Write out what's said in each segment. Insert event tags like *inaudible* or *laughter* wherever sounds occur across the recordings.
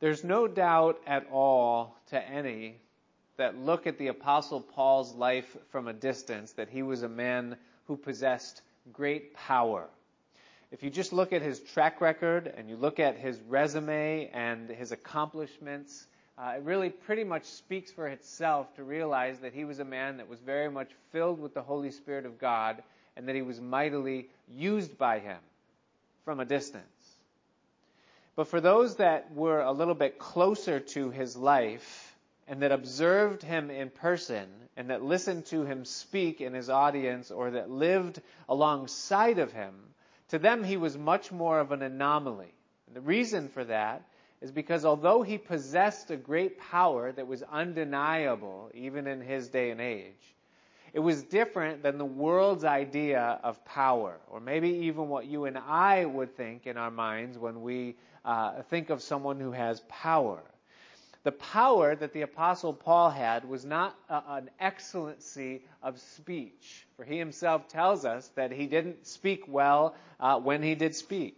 There's no doubt at all to any that look at the Apostle Paul's life from a distance that he was a man who possessed great power. If you just look at his track record and you look at his resume and his accomplishments, uh, it really pretty much speaks for itself to realize that he was a man that was very much filled with the Holy Spirit of God and that he was mightily used by him from a distance. But for those that were a little bit closer to his life and that observed him in person and that listened to him speak in his audience or that lived alongside of him, to them he was much more of an anomaly. And the reason for that is because although he possessed a great power that was undeniable even in his day and age, it was different than the world's idea of power, or maybe even what you and I would think in our minds when we uh, think of someone who has power. The power that the Apostle Paul had was not uh, an excellency of speech, for he himself tells us that he didn't speak well uh, when he did speak.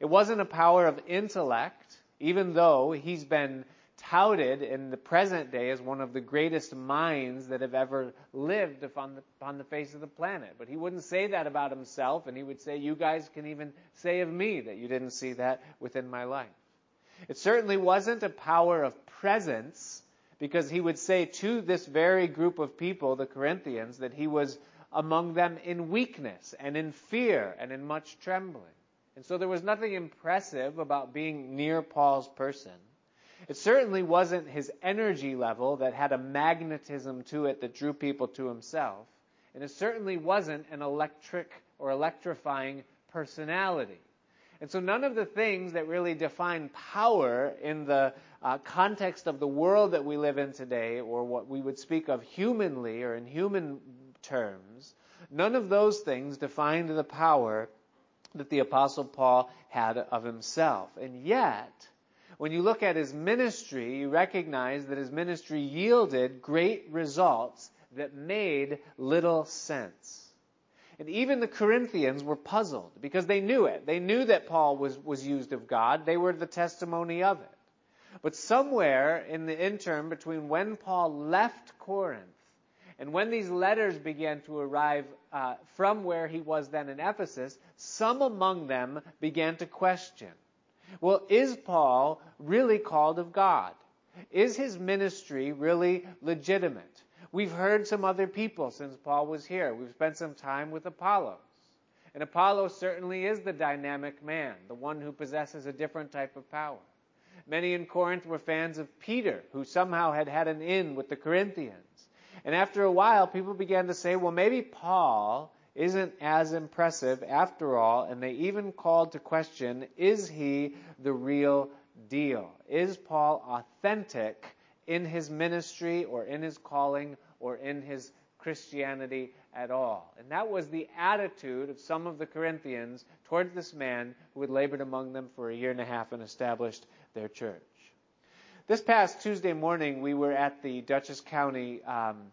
It wasn't a power of intellect, even though he's been touted in the present day as one of the greatest minds that have ever lived upon the, upon the face of the planet. But he wouldn't say that about himself, and he would say, You guys can even say of me that you didn't see that within my life. It certainly wasn't a power of presence, because he would say to this very group of people, the Corinthians, that he was among them in weakness and in fear and in much trembling. And so there was nothing impressive about being near Paul's person. It certainly wasn't his energy level that had a magnetism to it that drew people to himself. And it certainly wasn't an electric or electrifying personality. And so none of the things that really define power in the uh, context of the world that we live in today, or what we would speak of humanly or in human terms, none of those things defined the power that the Apostle Paul had of himself. And yet, when you look at his ministry, you recognize that his ministry yielded great results that made little sense. And even the Corinthians were puzzled because they knew it. They knew that Paul was, was used of God. They were the testimony of it. But somewhere in the interim between when Paul left Corinth and when these letters began to arrive uh, from where he was then in Ephesus, some among them began to question well, is Paul really called of God? Is his ministry really legitimate? We've heard some other people since Paul was here. We've spent some time with Apollos. And Apollos certainly is the dynamic man, the one who possesses a different type of power. Many in Corinth were fans of Peter, who somehow had had an in with the Corinthians. And after a while, people began to say, well, maybe Paul isn't as impressive after all, and they even called to question, is he the real deal? Is Paul authentic in his ministry or in his calling or in his Christianity at all? And that was the attitude of some of the Corinthians towards this man who had labored among them for a year and a half and established their church. This past Tuesday morning, we were at the Dutchess County um,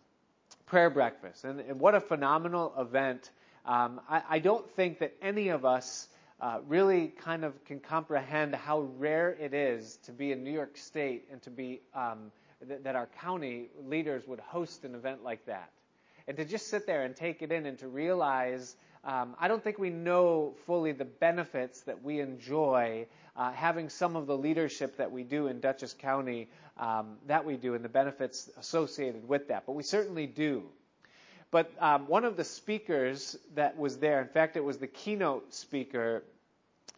prayer breakfast. And, and what a phenomenal event. Um, I, I, don't think that any of us uh, really kind of can comprehend how rare it is to be in New York State and to be um, th- that our county leaders would host an event like that. And to just sit there and take it in and to realize, um, I don't think we know fully the benefits that we enjoy uh, having some of the leadership that we do in Dutchess County um, that we do and the benefits associated with that. But we certainly do. But um, one of the speakers that was there, in fact, it was the keynote speaker,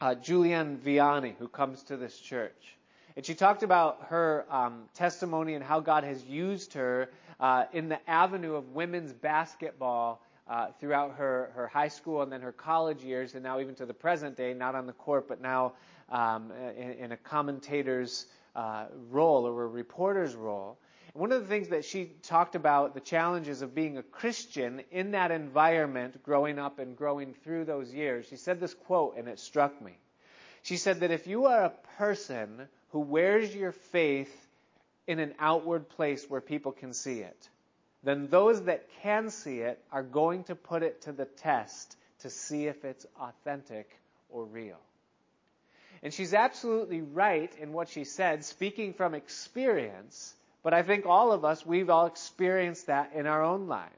uh, Julianne Vianney, who comes to this church. And she talked about her um, testimony and how God has used her uh, in the avenue of women's basketball uh, throughout her, her high school and then her college years, and now even to the present day, not on the court, but now um, in, in, a commentator's uh, role or a reporter's role. One of the things that she talked about, the challenges of being a Christian in that environment, growing up and growing through those years, she said this quote, and it struck me. She said that if you are a person who wears your faith in an outward place where people can see it, then those that can see it are going to put it to the test to see if it's authentic or real. And she's absolutely right in what she said, speaking from experience. But I think all of us, we've all experienced that in our own lives.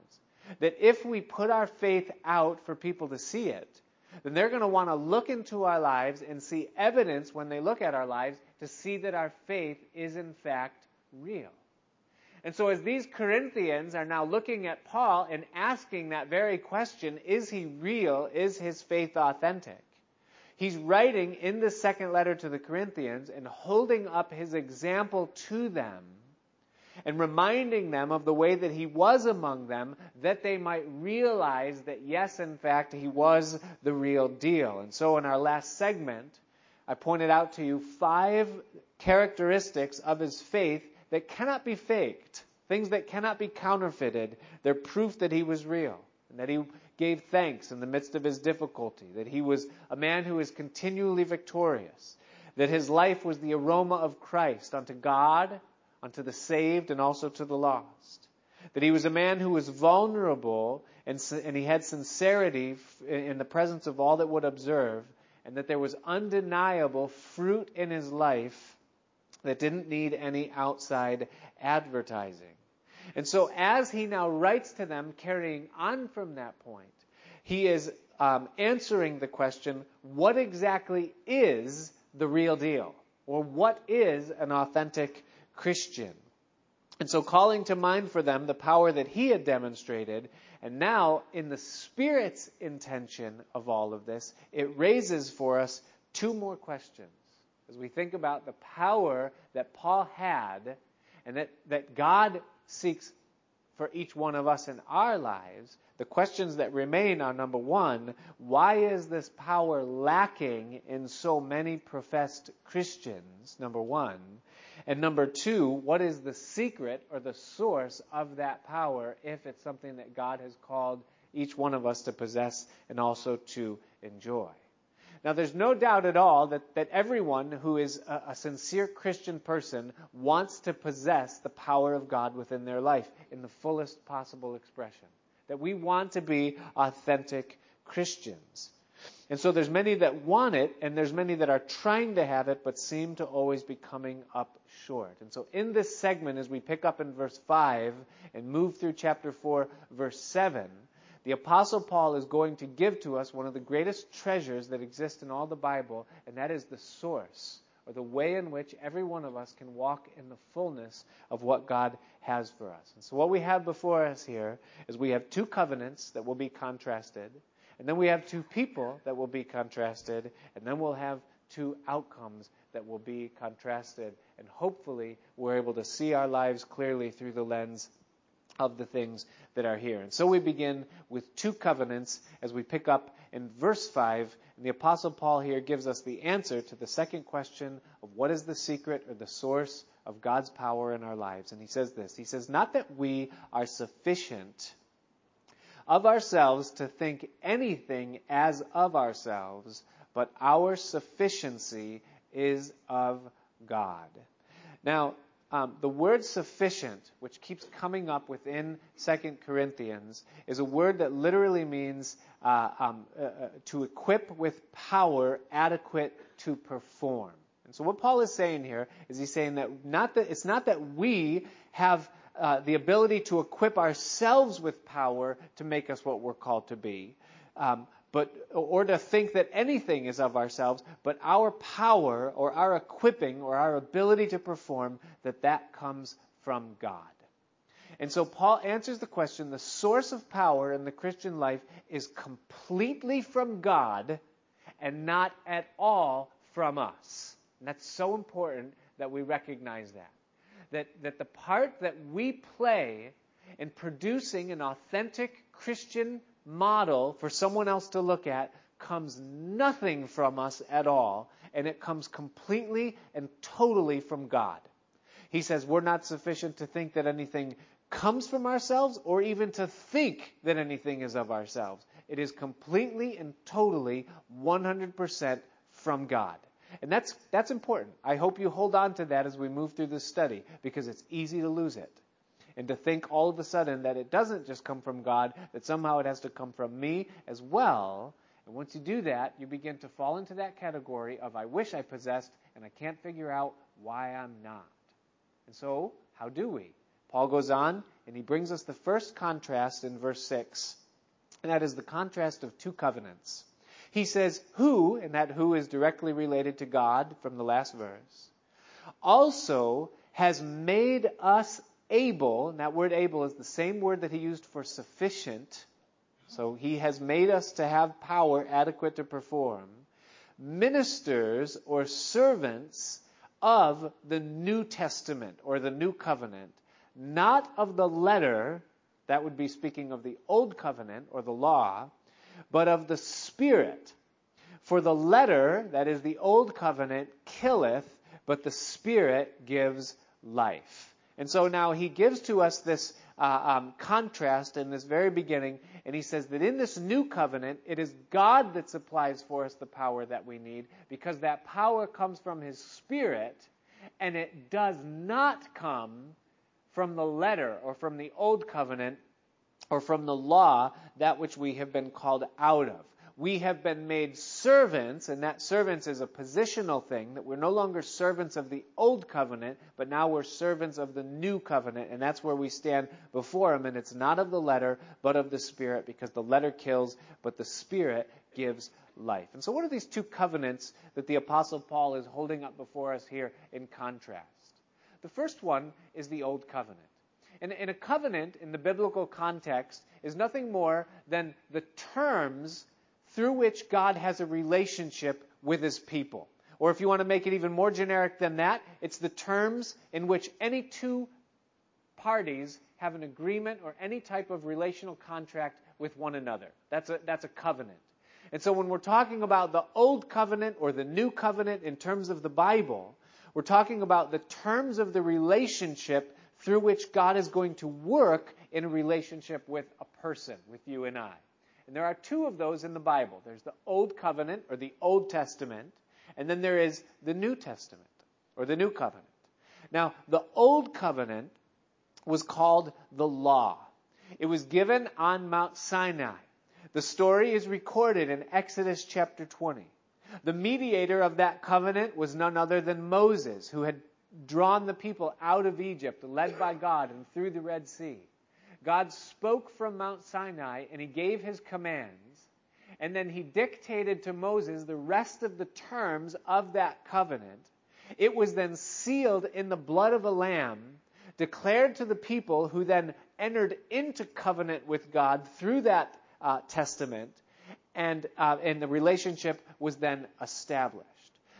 That if we put our faith out for people to see it, then they're going to want to look into our lives and see evidence when they look at our lives to see that our faith is in fact real. And so as these Corinthians are now looking at Paul and asking that very question, is he real? Is his faith authentic? He's writing in the second letter to the Corinthians and holding up his example to them and reminding them of the way that he was among them that they might realize that yes, in fact, he was the real deal. And so in our last segment, I pointed out to you five characteristics of his faith that cannot be faked, things that cannot be counterfeited. They're proof that he was real and that he gave thanks in the midst of his difficulty, that he was a man who was continually victorious, that his life was the aroma of Christ unto God, unto the saved, and also to the lost. That he was a man who was vulnerable and, and he had sincerity in the presence of all that would observe, and that there was undeniable fruit in his life that didn't need any outside advertising. And so as he now writes to them, carrying on from that point, he is um, answering the question, what exactly is the real deal? Or what is an authentic Christian? And so calling to mind for them the power that he had demonstrated, and now in the Spirit's intention of all of this, it raises for us two more questions as we think about the power that Paul had and that, that God seeks for each one of us in our lives, the questions that remain are number one, why is this power lacking in so many professed Christians? Number one. And number two, what is the secret or the source of that power if it's something that God has called each one of us to possess and also to enjoy? Now, there's no doubt at all that, that everyone who is a, a sincere Christian person wants to possess the power of God within their life in the fullest possible expression. That we want to be authentic Christians. And so there's many that want it, and there's many that are trying to have it, but seem to always be coming up short. And so in this segment, as we pick up in verse 5 and move through chapter 4, verse 7, the Apostle Paul is going to give to us one of the greatest treasures that exist in all the Bible, and that is the source, or the way in which every one of us can walk in the fullness of what God has for us. And so, what we have before us here is we have two covenants that will be contrasted, and then we have two people that will be contrasted, and then we'll have two outcomes that will be contrasted. And hopefully, we're able to see our lives clearly through the lens of the things that are here. And so we begin with two covenants as we pick up in verse 5. And the Apostle Paul here gives us the answer to the second question of what is the secret or the source of God's power in our lives. And he says this He says, Not that we are sufficient of ourselves to think anything as of ourselves, but our sufficiency is of God. Now, um, the word sufficient, which keeps coming up within 2 Corinthians, is a word that literally means uh, um, uh, uh, to equip with power adequate to perform. And so what Paul is saying here is he's saying that not that it's not that we have uh, the ability to equip ourselves with power to make us what we're called to be, um, but or to think that anything is of ourselves, but our power or our equipping or our ability to perform that that comes from God. And so Paul answers the question, the source of power in the Christian life is completely from God and not at all from us. And that's so important that we recognize that. That, that the part that we play in producing an authentic Christian model for someone else to look at comes nothing from us at all, and it comes completely and totally from God. He says we're not sufficient to think that anything comes from ourselves or even to think that anything is of ourselves. It is completely and totally 100% from God. And that's, that's important. I hope you hold on to that as we move through this study because it's easy to lose it and to think all of a sudden that it doesn't just come from God, that somehow it has to come from me as well. And once you do that, you begin to fall into that category of I wish I possessed and I can't figure out why I'm not. And so, how do we? Paul goes on and he brings us the first contrast in verse 6, and that is the contrast of two covenants. He says, Who, and that who is directly related to God from the last verse, also has made us able, and that word able is the same word that he used for sufficient. So he has made us to have power adequate to perform, ministers or servants of the New Testament or the New Covenant, not of the letter, that would be speaking of the Old Covenant or the law, but of the Spirit. For the letter, that is the Old Covenant, killeth, but the Spirit gives life. And so now he gives to us this uh, um, contrast in this very beginning, and he says that in this new covenant, it is God that supplies for us the power that we need, because that power comes from his Spirit, and it does not come from the letter or from the old covenant or from the law, that which we have been called out of we have been made servants, and that servants is a positional thing, that we're no longer servants of the old covenant, but now we're servants of the new covenant, and that's where we stand before Him, and it's not of the letter, but of the Spirit, because the letter kills, but the Spirit gives life. And so, what are these two covenants that the Apostle Paul is holding up before us here in contrast? The first one is the Old Covenant. And, and a covenant in the biblical context is nothing more than the terms through which God has a relationship with his people. Or if you want to make it even more generic than that, it's the terms in which any two parties have an agreement or any type of relational contract with one another. That's a, that's a covenant. And so when we're talking about the old covenant or the new covenant in terms of the Bible, we're talking about the terms of the relationship through which God is going to work in a relationship with a person, with you and I. And there are two of those in the Bible. There's the Old Covenant or the Old Testament, and then there is the New Testament or the New Covenant. Now, the Old Covenant was called the Law. It was given on Mount Sinai. The story is recorded in Exodus chapter 20. The mediator of that covenant was none other than Moses, who had drawn the people out of Egypt, led by God, and through the Red Sea. God spoke from Mount Sinai and he gave his commands, and then he dictated to Moses the rest of the terms of that covenant. It was then sealed in the blood of a lamb, declared to the people who then entered into covenant with God through that uh, testament, and, uh, and the relationship was then established.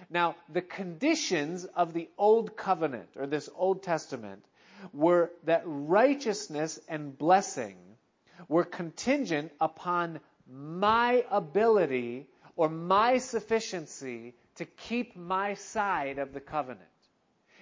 Now, the conditions of the Old Covenant, or this Old Testament, were that righteousness and blessing were contingent upon my ability or my sufficiency to keep my side of the covenant.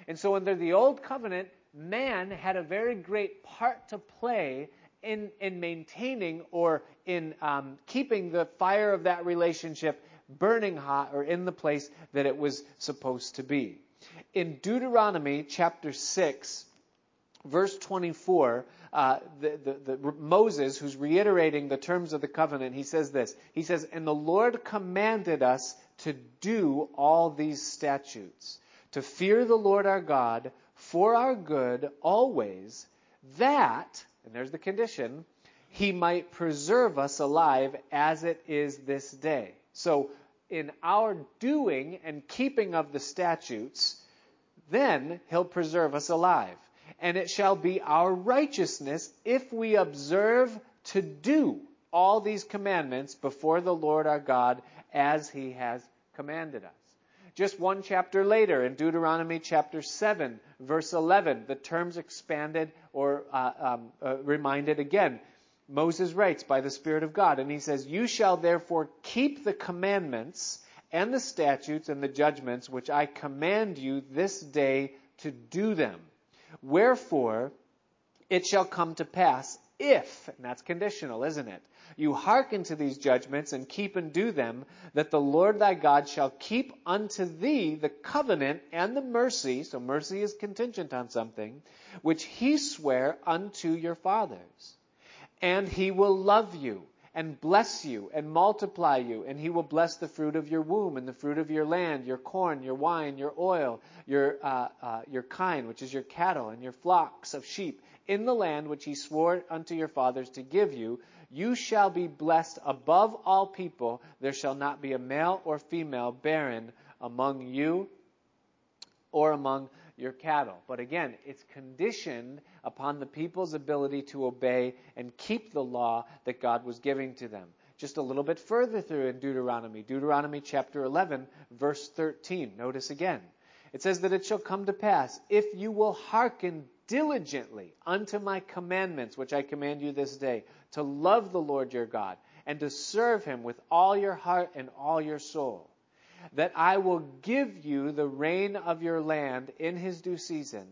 And so under the old covenant, man had a very great part to play in, in maintaining or in um, keeping the fire of that relationship burning hot or in the place that it was supposed to be. In Deuteronomy chapter 6, verse 24, uh, the, the, the, Moses, who's reiterating the terms of the covenant, he says this. He says, And the Lord commanded us to do all these statutes, to fear the Lord our God for our good always, that, and there's the condition, he might preserve us alive as it is this day. So, in our doing and keeping of the statutes, then he'll preserve us alive and it shall be our righteousness if we observe to do all these commandments before the Lord our God as he has commanded us. Just one chapter later, in Deuteronomy chapter 7, verse 11, the terms expanded or uh, um, uh, reminded again. Moses writes by the Spirit of God, and he says, You shall therefore keep the commandments and the statutes and the judgments which I command you this day to do them Wherefore, it shall come to pass if, and that's conditional, isn't it? You hearken to these judgments and keep and do them, that the Lord thy God shall keep unto thee the covenant and the mercy, so mercy is contingent on something, which he sware unto your fathers. And he will love you and bless you and multiply you, and he will bless the fruit of your womb and the fruit of your land, your corn, your wine, your oil, your, uh, uh, your kine, which is your cattle, and your flocks of sheep, in the land which he swore unto your fathers to give you. You shall be blessed above all people. There shall not be a male or female barren among you or among your cattle. But again, it's conditioned upon the people's ability to obey and keep the law that God was giving to them. Just a little bit further through in Deuteronomy, Deuteronomy chapter 11, verse 13. Notice again. It says that it shall come to pass, if you will hearken diligently unto my commandments, which I command you this day, to love the Lord your God, and to serve him with all your heart and all your soul that I will give you the rain of your land in his due season,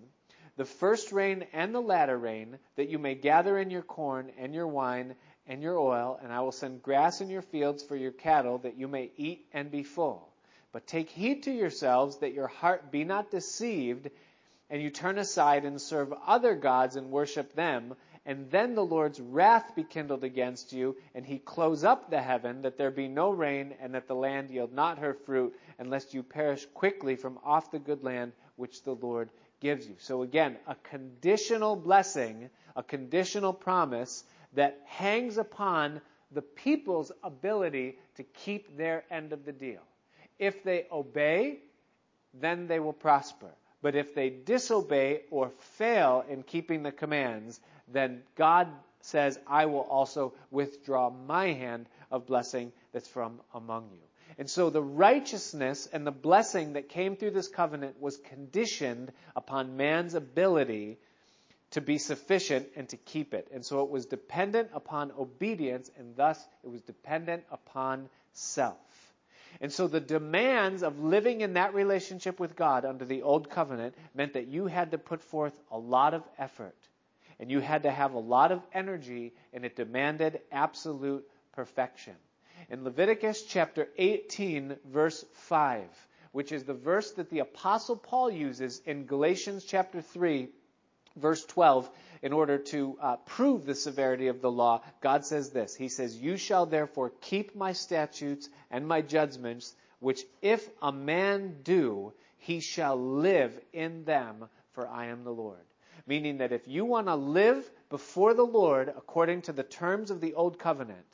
the first rain and the latter rain, that you may gather in your corn and your wine and your oil, and I will send grass in your fields for your cattle, that you may eat and be full. But take heed to yourselves that your heart be not deceived, and you turn aside and serve other gods and worship them, and then the Lord's wrath be kindled against you, and he close up the heaven, that there be no rain, and that the land yield not her fruit, unless you perish quickly from off the good land which the Lord gives you. So again, a conditional blessing, a conditional promise that hangs upon the people's ability to keep their end of the deal. If they obey, then they will prosper. But if they disobey or fail in keeping the commands, then God says, I will also withdraw my hand of blessing that's from among you. And so the righteousness and the blessing that came through this covenant was conditioned upon man's ability to be sufficient and to keep it. And so it was dependent upon obedience, and thus it was dependent upon self. And so the demands of living in that relationship with God under the old covenant meant that you had to put forth a lot of effort and you had to have a lot of energy, and it demanded absolute perfection. In Leviticus chapter 18, verse 5, which is the verse that the Apostle Paul uses in Galatians chapter 3, verse 12, in order to uh, prove the severity of the law, God says this He says, You shall therefore keep my statutes and my judgments, which if a man do, he shall live in them, for I am the Lord. Meaning that if you want to live before the Lord according to the terms of the Old Covenant,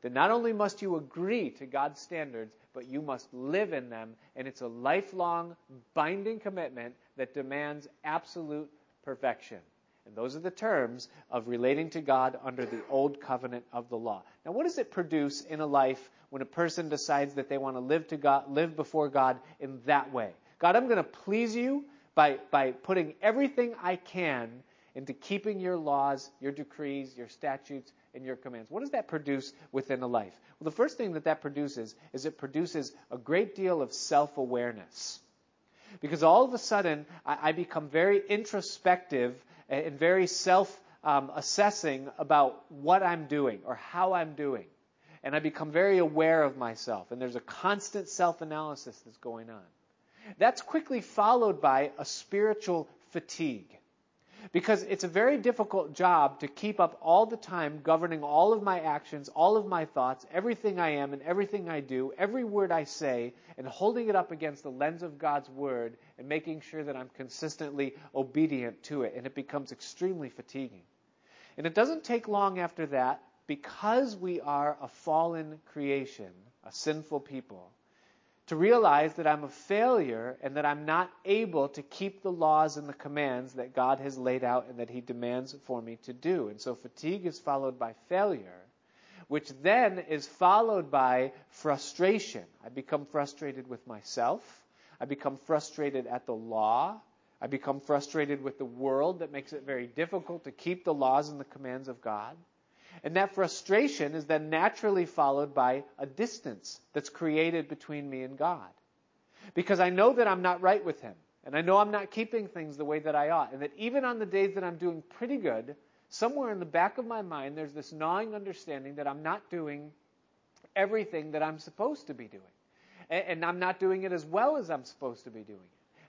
then not only must you agree to God's standards, but you must live in them. And it's a lifelong, binding commitment that demands absolute perfection. And those are the terms of relating to God under the old covenant of the law. Now, what does it produce in a life when a person decides that they want to live to God, live before God in that way? God, I'm going to please you by, by putting everything I can into keeping your laws, your decrees, your statutes, and your commands. What does that produce within a life? Well, the first thing that that produces is it produces a great deal of self awareness. Because all of a sudden, I, I become very introspective and very self um, assessing about what I'm doing or how I'm doing. And I become very aware of myself. And there's a constant self analysis that's going on. That's quickly followed by a spiritual fatigue. Because it's a very difficult job to keep up all the time governing all of my actions, all of my thoughts, everything I am and everything I do, every word I say, and holding it up against the lens of God's Word and making sure that I'm consistently obedient to it. And it becomes extremely fatiguing. And it doesn't take long after that, because we are a fallen creation, a sinful people, to realize that I'm a failure and that I'm not able to keep the laws and the commands that God has laid out and that He demands for me to do. And so fatigue is followed by failure, which then is followed by frustration. I become frustrated with myself. I become frustrated at the law. I become frustrated with the world that makes it very difficult to keep the laws and the commands of God. And that frustration is then naturally followed by a distance that's created between me and God. Because I know that I'm not right with Him. And I know I'm not keeping things the way that I ought. And that even on the days that I'm doing pretty good, somewhere in the back of my mind, there's this gnawing understanding that I'm not doing everything that I'm supposed to be doing. And I'm not doing it as well as I'm supposed to be doing.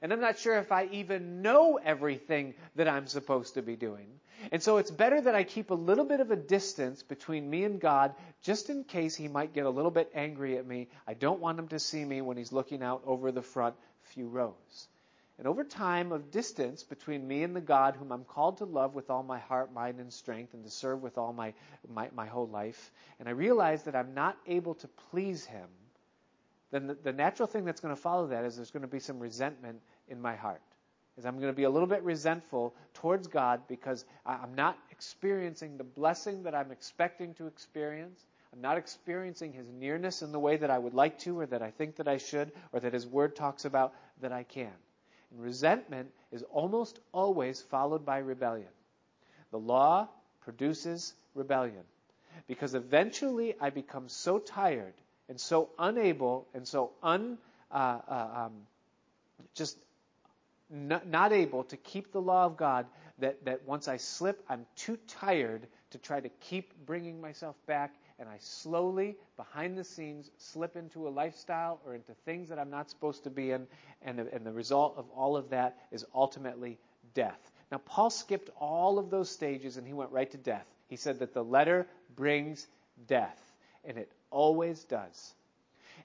And I'm not sure if I even know everything that I'm supposed to be doing. And so it's better that I keep a little bit of a distance between me and God just in case he might get a little bit angry at me. I don't want him to see me when he's looking out over the front few rows. And over time of distance between me and the God whom I'm called to love with all my heart, mind, and strength and to serve with all my, my, my whole life, and I realize that I'm not able to please him, then the, the natural thing that's going to follow that is there's going to be some resentment in my heart. Is I'm going to be a little bit resentful towards God because I'm not experiencing the blessing that I'm expecting to experience. I'm not experiencing His nearness in the way that I would like to, or that I think that I should, or that His Word talks about that I can. And resentment is almost always followed by rebellion. The law produces rebellion because eventually I become so tired and so unable and so un, uh, uh, um, just not, not, able to keep the law of God that, that once I slip, I'm too tired to try to keep bringing myself back and I slowly, behind the scenes, slip into a lifestyle or into things that I'm not supposed to be in, and, and the result of all of that is ultimately death. Now, Paul skipped all of those stages and he went right to death. He said that the letter brings death, and it always does.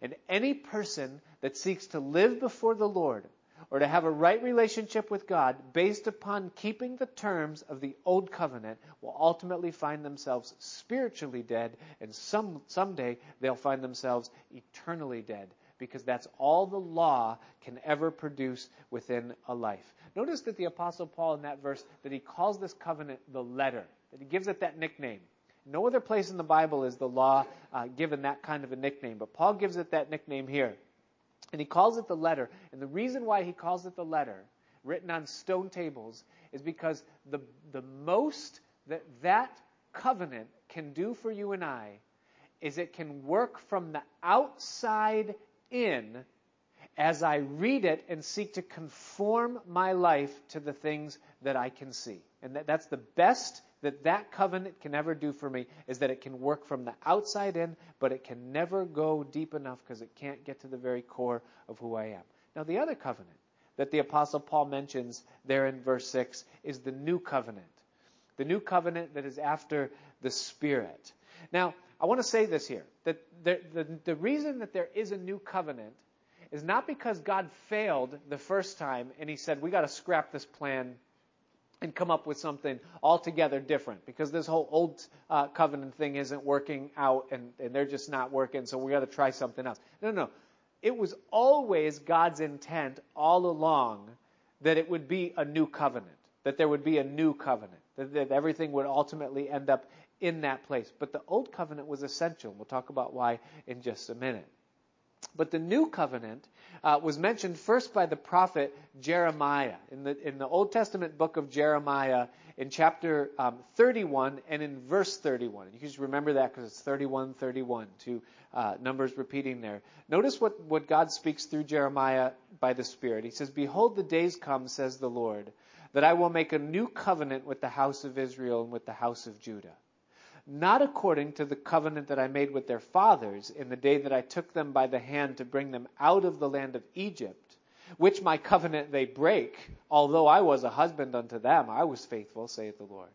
And any person that seeks to live before the Lord or to have a right relationship with God based upon keeping the terms of the old covenant will ultimately find themselves spiritually dead, and some, someday they'll find themselves eternally dead because that's all the law can ever produce within a life. Notice that the apostle Paul in that verse that he calls this covenant the letter, that he gives it that nickname. No other place in the Bible is the law uh, given that kind of a nickname, but Paul gives it that nickname here. And he calls it the letter. And the reason why he calls it the letter, written on stone tables, is because the, the most that that covenant can do for you and I is it can work from the outside in as I read it and seek to conform my life to the things that I can see. And that, that's the best that that covenant can ever do for me is that it can work from the outside in, but it can never go deep enough because it can't get to the very core of who I am. Now, the other covenant that the Apostle Paul mentions there in verse 6 is the new covenant. The new covenant that is after the Spirit. Now, I want to say this here that the, the, the reason that there is a new covenant is not because God failed the first time and he said, we got to scrap this plan and come up with something altogether different because this whole old uh, covenant thing isn't working out and, and they're just not working, so we got to try something else. No, no. It was always God's intent all along that it would be a new covenant, that there would be a new covenant, that, that everything would ultimately end up in that place. But the old covenant was essential. We'll talk about why in just a minute. But the new covenant uh, was mentioned first by the prophet Jeremiah in the in the Old Testament book of Jeremiah in chapter um, 31 and in verse 31. You can just remember that because it's 31, 31, two uh, numbers repeating there. Notice what what God speaks through Jeremiah by the Spirit. He says, "Behold, the days come," says the Lord, "that I will make a new covenant with the house of Israel and with the house of Judah." Not according to the covenant that I made with their fathers in the day that I took them by the hand to bring them out of the land of Egypt, which my covenant they break, although I was a husband unto them, I was faithful, saith the Lord.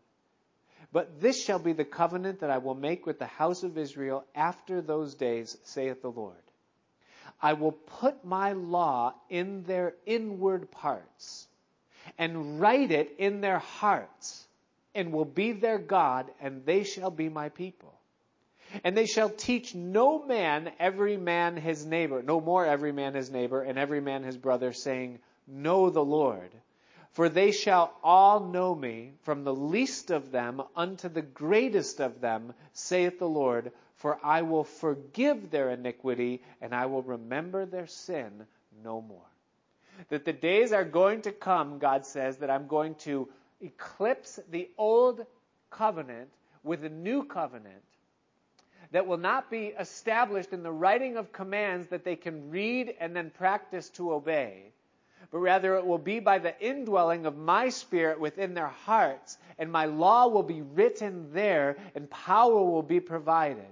But this shall be the covenant that I will make with the house of Israel after those days, saith the Lord. I will put my law in their inward parts and write it in their hearts and will be their God, and they shall be my people. And they shall teach no man every man his neighbor, no more every man his neighbor, and every man his brother, saying, Know the Lord. For they shall all know me, from the least of them unto the greatest of them, saith the Lord, for I will forgive their iniquity, and I will remember their sin no more. That the days are going to come, God says, that I'm going to eclipse the old covenant with a new covenant that will not be established in the writing of commands that they can read and then practice to obey, but rather it will be by the indwelling of my spirit within their hearts, and my law will be written there, and power will be provided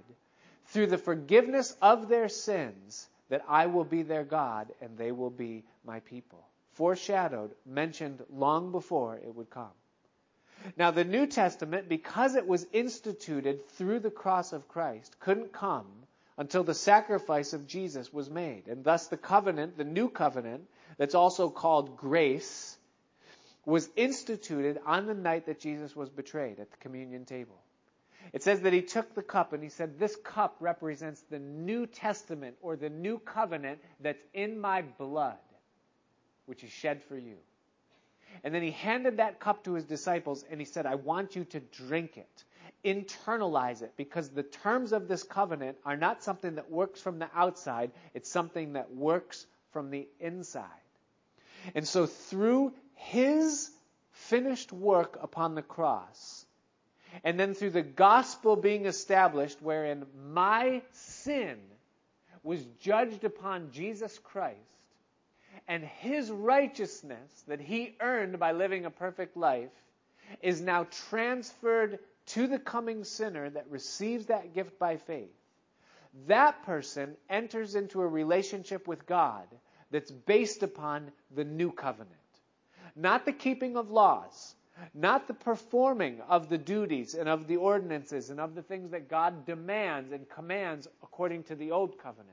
through the forgiveness of their sins, that I will be their God and they will be my people foreshadowed, mentioned long before it would come. Now, the New Testament, because it was instituted through the cross of Christ, couldn't come until the sacrifice of Jesus was made. And thus, the covenant, the new covenant, that's also called grace, was instituted on the night that Jesus was betrayed at the communion table. It says that he took the cup and he said, This cup represents the New Testament or the new covenant that's in my blood, which is shed for you. And then he handed that cup to his disciples and he said, I want you to drink it. Internalize it because the terms of this covenant are not something that works from the outside, it's something that works from the inside. And so through his finished work upon the cross, and then through the gospel being established, wherein my sin was judged upon Jesus Christ, and his righteousness that he earned by living a perfect life is now transferred to the coming sinner that receives that gift by faith. That person enters into a relationship with God that's based upon the new covenant. Not the keeping of laws, not the performing of the duties and of the ordinances and of the things that God demands and commands according to the old covenant,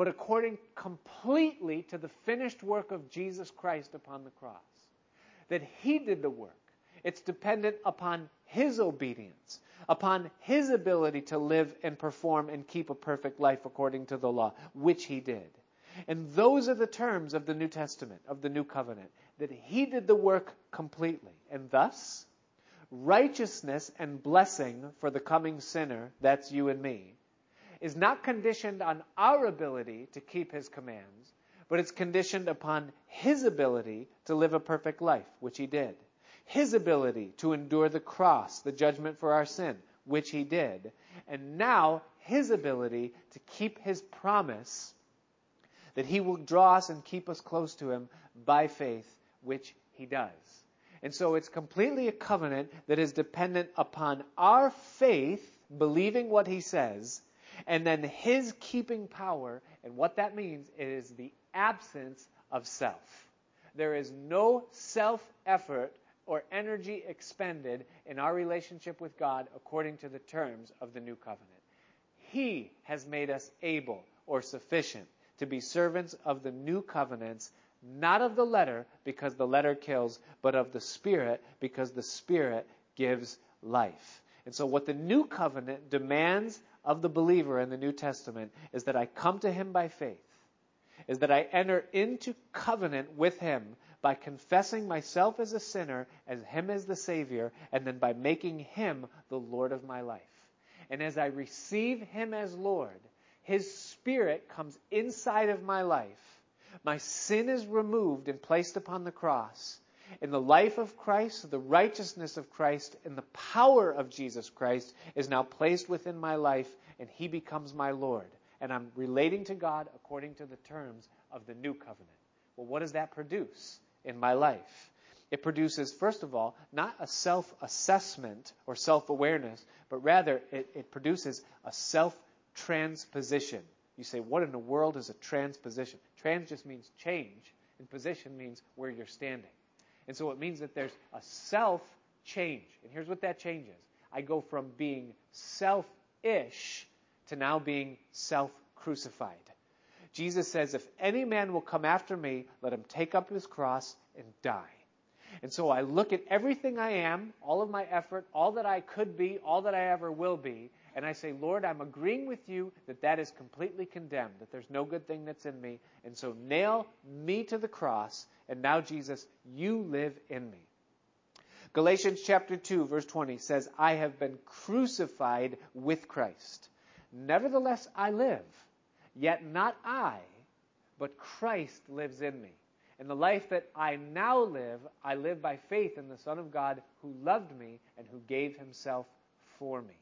but according completely to the finished work of Jesus Christ upon the cross. That He did the work. It's dependent upon His obedience, upon His ability to live and perform and keep a perfect life according to the law, which He did. And those are the terms of the New Testament, of the New Covenant, that He did the work completely. And thus, righteousness and blessing for the coming sinner, that's you and me, is not conditioned on our ability to keep His commands, but it's conditioned upon His ability to live a perfect life, which He did. His ability to endure the cross, the judgment for our sin, which He did. And now, His ability to keep His promise that He will draw us and keep us close to Him by faith, which He does. And so it's completely a covenant that is dependent upon our faith, believing what He says, and then His keeping power. And what that means is the absence of self. There is no self effort or energy expended in our relationship with God according to the terms of the new covenant. He has made us able or sufficient to be servants of the new covenants, not of the letter, because the letter kills, but of the Spirit, because the Spirit gives life. And so, what the new covenant demands of the believer in the New Testament is that I come to him by faith, is that I enter into covenant with him by confessing myself as a sinner, as him as the Savior, and then by making him the Lord of my life. And as I receive him as Lord, his Spirit comes inside of my life. My sin is removed and placed upon the cross. In the life of Christ, the righteousness of Christ, and the power of Jesus Christ is now placed within my life, and He becomes my Lord. And I'm relating to God according to the terms of the new covenant. Well, what does that produce in my life? It produces, first of all, not a self assessment or self awareness, but rather it, it produces a self transposition. You say, what in the world is a transposition? Trans just means change, and position means where you're standing. And so it means that there's a self change. And here's what that change is I go from being self-ish to now being self crucified. Jesus says, If any man will come after me, let him take up his cross and die. And so I look at everything I am, all of my effort, all that I could be, all that I ever will be, and I say, Lord, I'm agreeing with you that that is completely condemned, that there's no good thing that's in me. And so nail me to the cross, and now, Jesus, you live in me. Galatians chapter 2, verse 20 says, I have been crucified with Christ. Nevertheless, I live, yet not I, but Christ lives in me. And the life that I now live, I live by faith in the Son of God who loved me and who gave himself for me.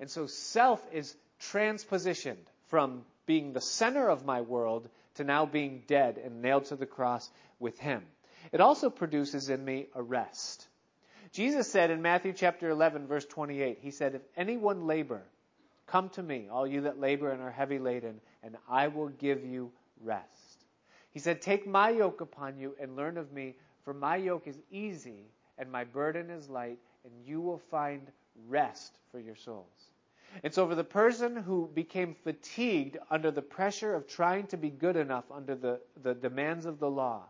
And so self is transpositioned from being the center of my world to now being dead and nailed to the cross with him. It also produces in me a rest. Jesus said in Matthew chapter 11 verse 28, he said, if anyone labor, come to me, all you that labor and are heavy laden, and I will give you rest. He said, Take my yoke upon you and learn of me, for my yoke is easy and my burden is light, and you will find rest for your souls. And so, for the person who became fatigued under the pressure of trying to be good enough under the, the demands of the law,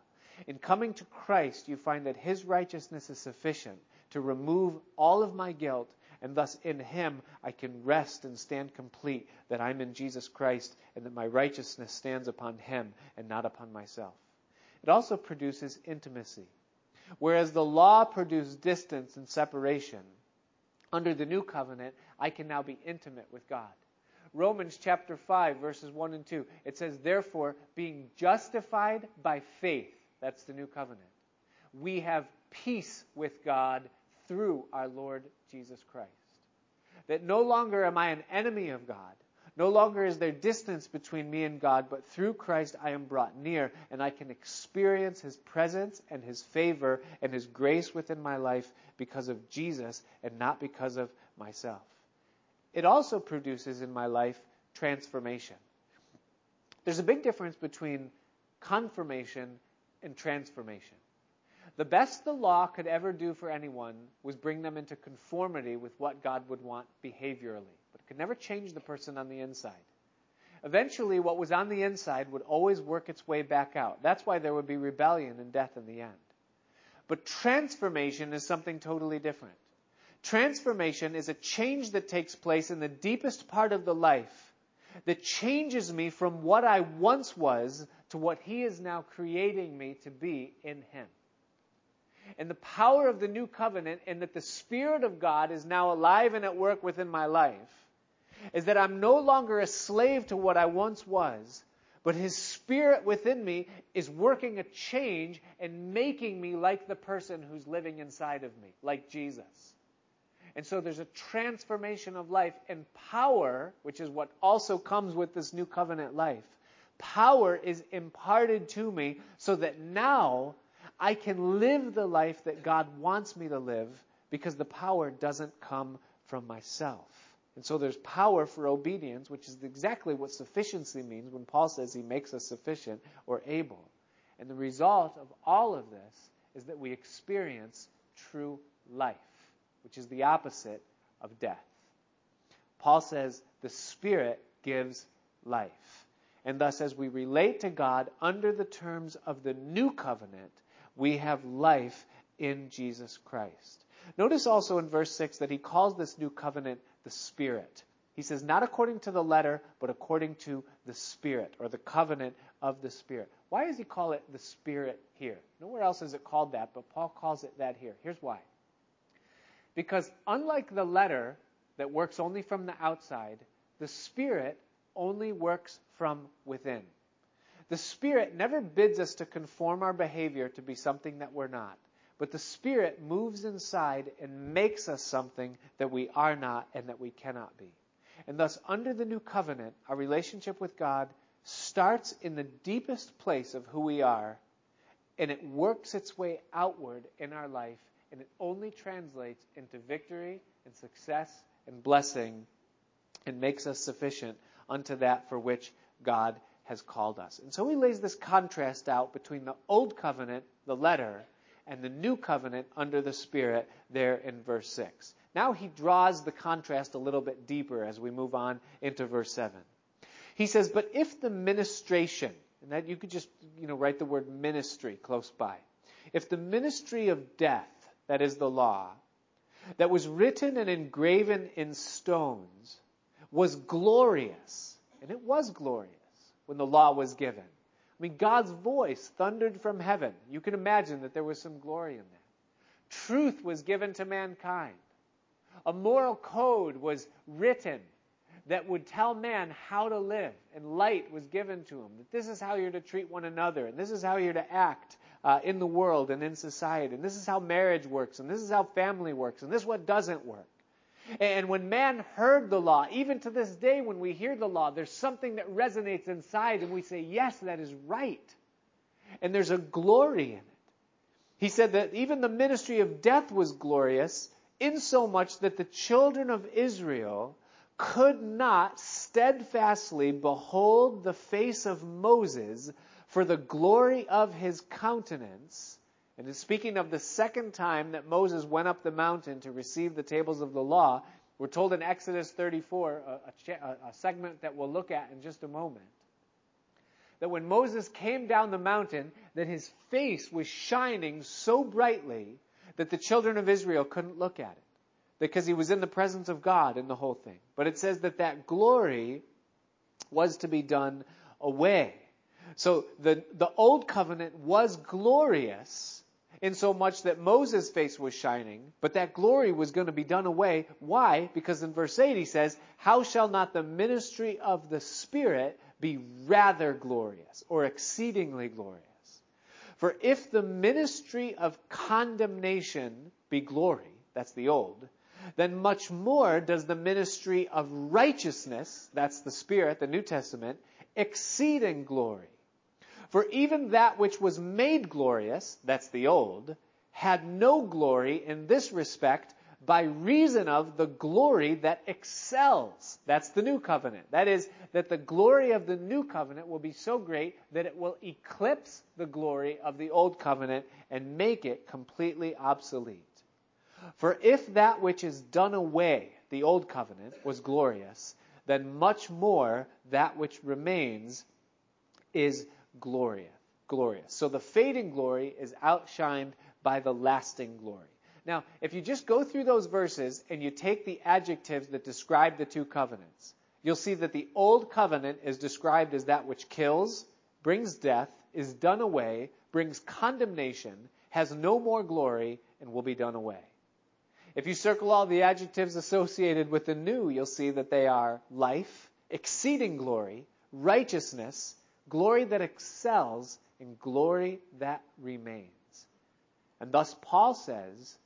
in coming to Christ, you find that His righteousness is sufficient to remove all of my guilt, and thus in Him I can rest and stand complete that I'm in Jesus Christ and that my righteousness stands upon Him and not upon myself. It also produces intimacy. Whereas the law produced distance and separation, under the new covenant, I can now be intimate with God. Romans chapter 5, verses 1 and 2, it says, Therefore, being justified by faith, that's the new covenant, we have peace with God through our Lord Jesus Christ. That no longer am I an enemy of God. No longer is there distance between me and God, but through Christ I am brought near, and I can experience His presence and His favor and His grace within my life because of Jesus and not because of myself. It also produces in my life transformation. There's a big difference between confirmation and transformation. The best the law could ever do for anyone was bring them into conformity with what God would want behaviorally, could never change the person on the inside. Eventually, what was on the inside would always work its way back out. That's why there would be rebellion and death in the end. But transformation is something totally different. Transformation is a change that takes place in the deepest part of the life that changes me from what I once was to what He is now creating me to be in Him and the power of the new covenant and that the Spirit of God is now alive and at work within my life is that I'm no longer a slave to what I once was, but His Spirit within me is working a change and making me like the person who's living inside of me, like Jesus. And so there's a transformation of life and power, which is what also comes with this new covenant life. Power is imparted to me so that now I can live the life that God wants me to live because the power doesn't come from myself. And so there's power for obedience, which is exactly what sufficiency means when Paul says he makes us sufficient or able. And the result of all of this is that we experience true life, which is the opposite of death. Paul says the Spirit gives life. And thus, as we relate to God under the terms of the new covenant, we have life in Jesus Christ. Notice also in verse 6 that he calls this new covenant the Spirit. He says, not according to the letter, but according to the Spirit, or the covenant of the Spirit. Why does he call it the Spirit here? Nowhere else is it called that, but Paul calls it that here. Here's why. Because unlike the letter that works only from the outside, the Spirit only works from within. The Spirit never bids us to conform our behavior to be something that we're not. But the Spirit moves inside and makes us something that we are not and that we cannot be. And thus, under the new covenant, our relationship with God starts in the deepest place of who we are, and it works its way outward in our life, and it only translates into victory and success and blessing and makes us sufficient unto that for which God has called us. And so he lays this contrast out between the old covenant, the letter, and the new covenant under the Spirit there in verse 6. Now he draws the contrast a little bit deeper as we move on into verse 7. He says, But if the ministration, and that you could just, you know, write the word ministry close by. If the ministry of death, that is the law, that was written and engraven in stones, was glorious, and it was glorious when the law was given. I mean, God's voice thundered from heaven. You can imagine that there was some glory in that. Truth was given to mankind. A moral code was written that would tell man how to live, and light was given to him. That this is how you're to treat one another, and this is how you're to act uh, in the world and in society, and this is how marriage works, and this is how family works, and this is what doesn't work. And when man heard the law, even to this day when we hear the law, there's something that resonates inside and we say, yes, that is right. And there's a glory in it. He said that even the ministry of death was glorious, insomuch that the children of Israel could not steadfastly behold the face of Moses For the glory of his countenance, and speaking of the second time that Moses went up the mountain to receive the tables of the law, we're told in Exodus 34, a, a, a segment that we'll look at in just a moment, that when Moses came down the mountain, that his face was shining so brightly that the children of Israel couldn't look at it because he was in the presence of God in the whole thing. But it says that that glory was to be done away. So the, the old covenant was glorious in so much that Moses' face was shining, but that glory was going to be done away. Why? Because in verse 8 he says, How shall not the ministry of the Spirit be rather glorious or exceedingly glorious? For if the ministry of condemnation be glory, that's the old, then much more does the ministry of righteousness, that's the Spirit, the New Testament, exceed in glory. For even that which was made glorious, that's the old, had no glory in this respect by reason of the glory that excels. That's the new covenant. That is, that the glory of the new covenant will be so great that it will eclipse the glory of the old covenant and make it completely obsolete. For if that which is done away, the old covenant, was glorious, then much more that which remains is glorious. Glorious. So the fading glory is outshined by the lasting glory. Now, if you just go through those verses and you take the adjectives that describe the two covenants, you'll see that the old covenant is described as that which kills, brings death, is done away, brings condemnation, has no more glory, and will be done away. If you circle all the adjectives associated with the new, you'll see that they are life, exceeding glory, righteousness, glory that excels, and glory that remains. And thus Paul says,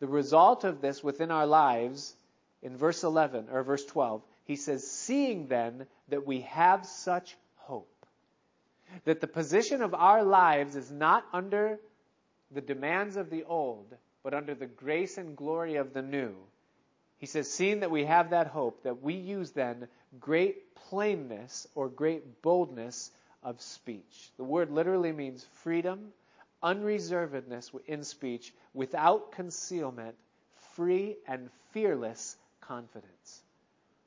the result of this within our lives, in verse 11, or verse 12, he says, seeing then that we have such hope, that the position of our lives is not under the demands of the old, but under the grace and glory of the new. He says, seeing that we have that hope, that we use then great plainness or great boldness of speech. The word literally means freedom, unreservedness in speech, without concealment, free and fearless confidence.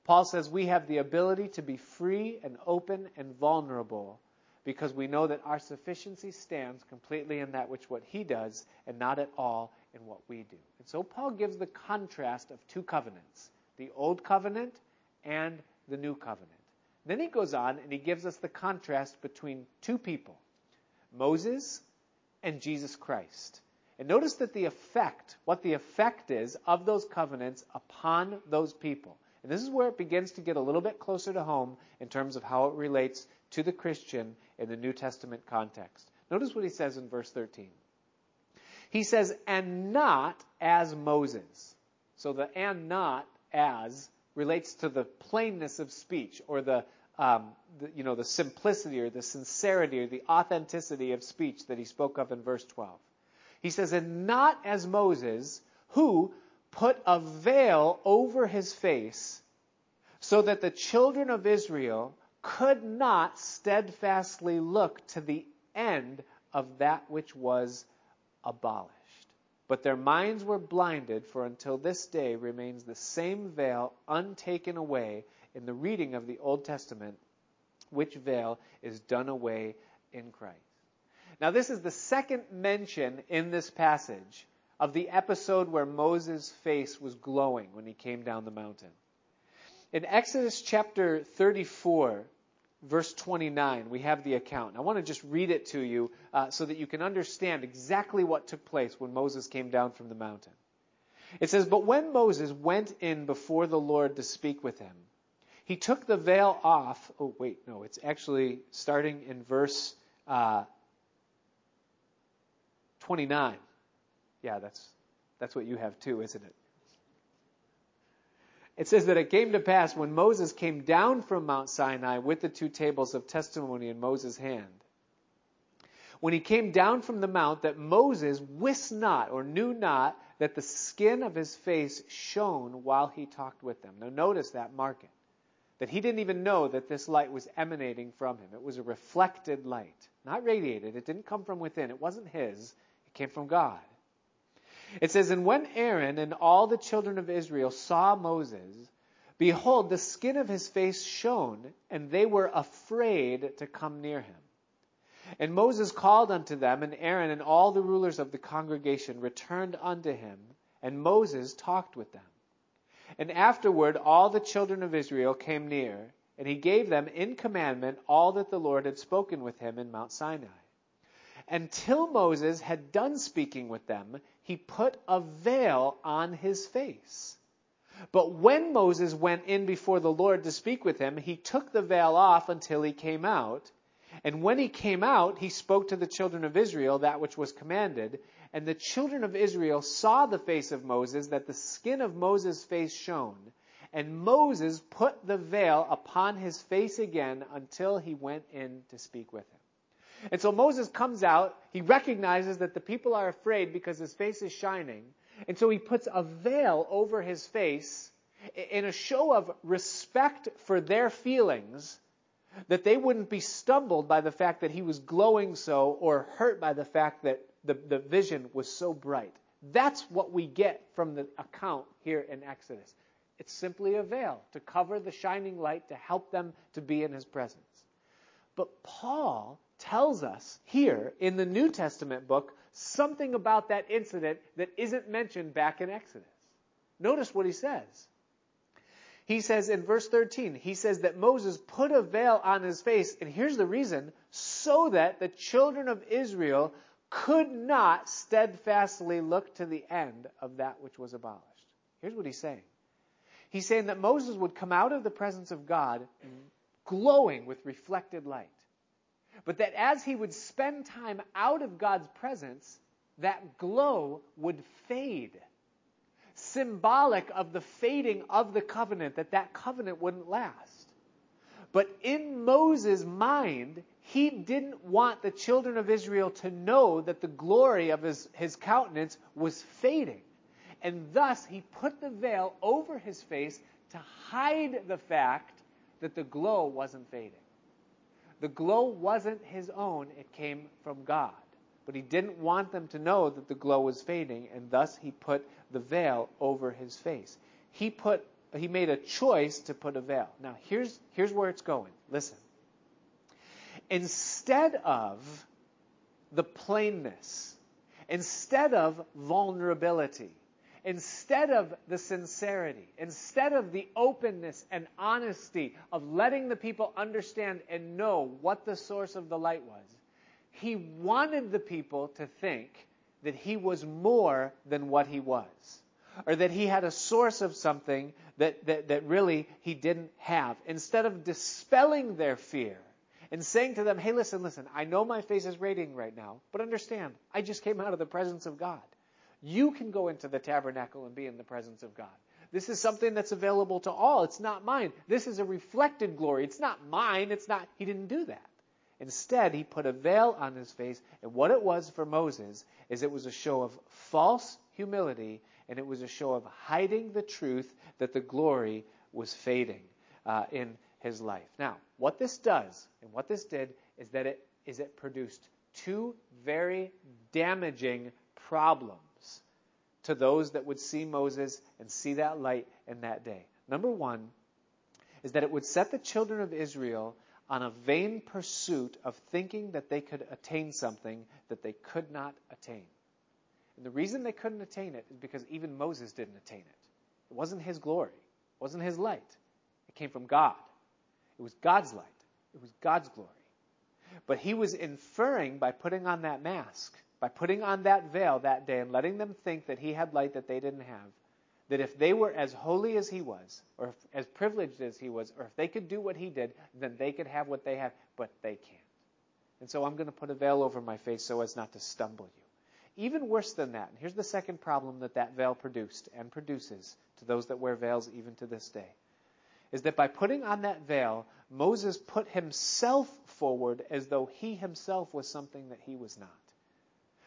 Paul says we have the ability to be free and open and vulnerable because we know that our sufficiency stands completely in that which what he does and not at all in what we do. And so Paul gives the contrast of two covenants, the old covenant and the new covenant. Then he goes on and he gives us the contrast between two people, Moses and Jesus Christ. And notice that the effect, what the effect is of those covenants upon those people. And this is where it begins to get a little bit closer to home in terms of how it relates to the Christian in the New Testament context. Notice what he says in verse 13. He says, and not as Moses. So the and not as relates to the plainness of speech or the, um, the, you know, the simplicity or the sincerity or the authenticity of speech that he spoke of in verse 12. He says, and not as Moses, who put a veil over his face so that the children of Israel could not steadfastly look to the end of that which was abolished. But their minds were blinded, for until this day remains the same veil untaken away in the reading of the Old Testament, which veil is done away in Christ. Now, this is the second mention in this passage of the episode where Moses' face was glowing when he came down the mountain. In Exodus chapter 34, verse 29, we have the account. I want to just read it to you uh, so that you can understand exactly what took place when Moses came down from the mountain. It says, But when Moses went in before the Lord to speak with him, he took the veil off. Oh, wait, no, it's actually starting in verse uh, 29. Yeah, that's, that's what you have too, isn't it? It says that it came to pass when Moses came down from Mount Sinai with the two tables of testimony in Moses' hand. When he came down from the mount, that Moses wist not or knew not that the skin of his face shone while he talked with them. Now notice that marking. that he didn't even know that this light was emanating from him. It was a reflected light, not radiated. It didn't come from within. It wasn't his. It came from God. It says, And when Aaron and all the children of Israel saw Moses, behold, the skin of his face shone, and they were afraid to come near him. And Moses called unto them, and Aaron and all the rulers of the congregation returned unto him, and Moses talked with them. And afterward all the children of Israel came near, and he gave them in commandment all that the Lord had spoken with him in Mount Sinai. Until Moses had done speaking with them, he put a veil on his face. But when Moses went in before the Lord to speak with him, he took the veil off until he came out. And when he came out, he spoke to the children of Israel that which was commanded. And the children of Israel saw the face of Moses, that the skin of Moses' face shone. And Moses put the veil upon his face again until he went in to speak with him. And so Moses comes out, he recognizes that the people are afraid because his face is shining. And so he puts a veil over his face in a show of respect for their feelings that they wouldn't be stumbled by the fact that he was glowing so or hurt by the fact that the, the vision was so bright. That's what we get from the account here in Exodus. It's simply a veil to cover the shining light to help them to be in his presence. But Paul tells us here in the New Testament book something about that incident that isn't mentioned back in Exodus. Notice what he says. He says in verse 13, he says that Moses put a veil on his face, and here's the reason so that the children of Israel could not steadfastly look to the end of that which was abolished. Here's what he's saying. He's saying that Moses would come out of the presence of God glowing with reflected light. But that as he would spend time out of God's presence, that glow would fade. Symbolic of the fading of the covenant, that that covenant wouldn't last. But in Moses' mind, he didn't want the children of Israel to know that the glory of his, his countenance was fading. And thus, he put the veil over his face to hide the fact that the glow wasn't fading. The glow wasn't his own, it came from God. But he didn't want them to know that the glow was fading, and thus he put the veil over his face. He put he made a choice to put a veil. Now here's here's where it's going. Listen. Instead of the plainness, instead of vulnerability, instead of the sincerity, instead of the openness and honesty of letting the people understand and know what the source of the light was, he wanted the people to think that he was more than what he was. Or that he had a source of something that, that, that really he didn't have. Instead of dispelling their fear and saying to them, hey, listen, listen, I know my face is radiating right now, but understand, I just came out of the presence of God. You can go into the tabernacle and be in the presence of God. This is something that's available to all. It's not mine. This is a reflected glory. It's not mine. It's not, he didn't do that. Instead, he put a veil on his face, and what it was for Moses is it was a show of false humility, and it was a show of hiding the truth that the glory was fading uh, in his life. Now, what this does, and what this did, is that it is it produced two very damaging problems to those that would see Moses and see that light in that day. Number one is that it would set the children of Israel on a vain pursuit of thinking that they could attain something that they could not attain. And the reason they couldn't attain it is because even Moses didn't attain it. It wasn't his glory, it wasn't his light. It came from God. It was God's light, it was God's glory. But he was inferring by putting on that mask by putting on that veil that day and letting them think that he had light that they didn't have, that if they were as holy as he was, or if, as privileged as he was, or if they could do what he did, then they could have what they have, but they can't. And so I'm going to put a veil over my face so as not to stumble you. Even worse than that, and here's the second problem that that veil produced and produces to those that wear veils even to this day, is that by putting on that veil, Moses put himself forward as though he himself was something that he was not.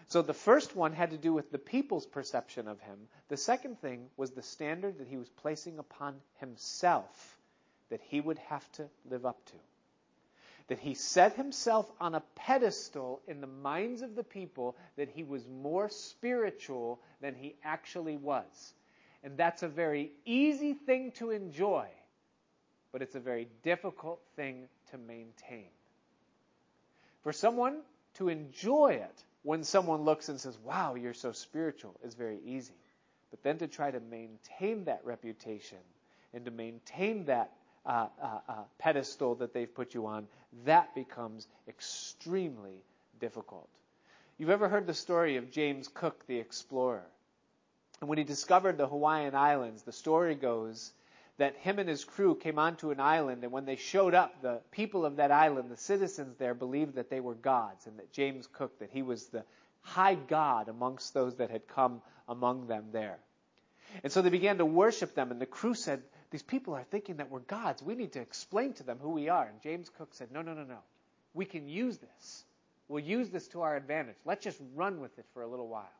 So the first one had to do with the people's perception of him. The second thing was the standard that he was placing upon himself that he would have to live up to. That he set himself on a pedestal in the minds of the people that he was more spiritual than he actually was. And that's a very easy thing to enjoy, but it's a very difficult thing to maintain. For someone to enjoy it when someone looks and says, Wow, you're so spiritual, is very easy. But then to try to maintain that reputation and to maintain that uh, uh, uh, pedestal that they've put you on, that becomes extremely difficult. You've ever heard the story of James Cook, the explorer? And when he discovered the Hawaiian Islands, the story goes that him and his crew came onto an island, and when they showed up, the people of that island, the citizens there, believed that they were gods, and that James Cook, that he was the high god amongst those that had come among them there. And so they began to worship them, and the crew said, These people are thinking that we're gods. We need to explain to them who we are. And James Cook said, No, no, no, no. We can use this. We'll use this to our advantage. Let's just run with it for a little while.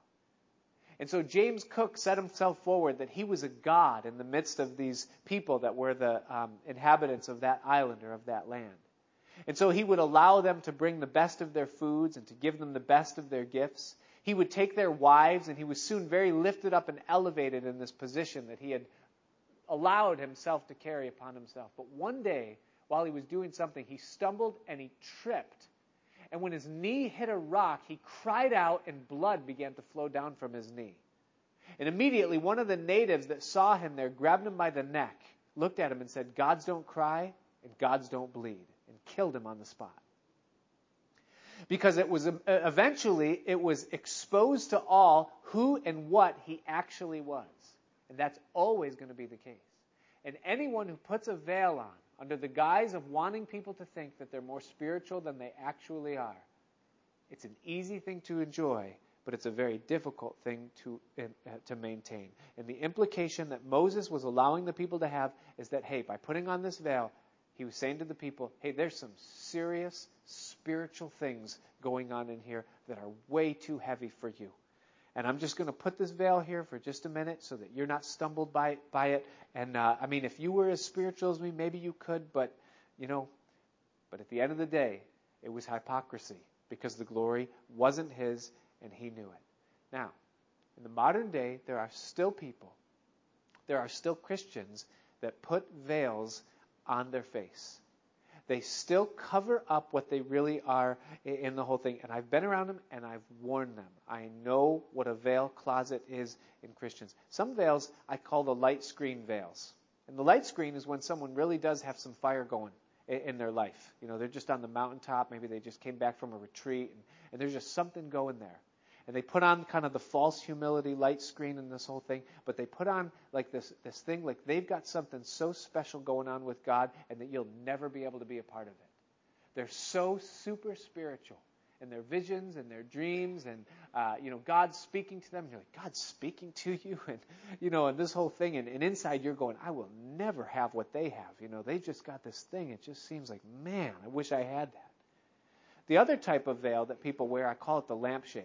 And so James Cook set himself forward that he was a god in the midst of these people that were the um, inhabitants of that island or of that land. And so he would allow them to bring the best of their foods and to give them the best of their gifts. He would take their wives, and he was soon very lifted up and elevated in this position that he had allowed himself to carry upon himself. But one day, while he was doing something, he stumbled and he tripped and when his knee hit a rock, he cried out, and blood began to flow down from his knee. And immediately, one of the natives that saw him there grabbed him by the neck, looked at him, and said, Gods don't cry, and gods don't bleed, and killed him on the spot. Because it was eventually it was exposed to all who and what he actually was. And that's always going to be the case. And anyone who puts a veil on under the guise of wanting people to think that they're more spiritual than they actually are. It's an easy thing to enjoy, but it's a very difficult thing to, uh, to maintain. And the implication that Moses was allowing the people to have is that, hey, by putting on this veil, he was saying to the people, hey, there's some serious spiritual things going on in here that are way too heavy for you. And I'm just going to put this veil here for just a minute so that you're not stumbled by, by it. And uh, I mean, if you were as spiritual as me, maybe you could, but, you know, but at the end of the day, it was hypocrisy because the glory wasn't his and he knew it. Now, in the modern day, there are still people, there are still Christians that put veils on their face they still cover up what they really are in the whole thing. And I've been around them and I've warned them. I know what a veil closet is in Christians. Some veils I call the light screen veils. And the light screen is when someone really does have some fire going in their life. You know, they're just on the mountaintop. Maybe they just came back from a retreat and, and there's just something going there and they put on kind of the false humility light screen and this whole thing, but they put on like this this thing like they've got something so special going on with God and that you'll never be able to be a part of it. They're so super spiritual in their visions and their dreams and uh, you know God's speaking to them. And you're like God's speaking to you *laughs* and you know and this whole thing and, and inside you're going I will never have what they have. You know they just got this thing. It just seems like man I wish I had that. The other type of veil that people wear I call it the lampshade.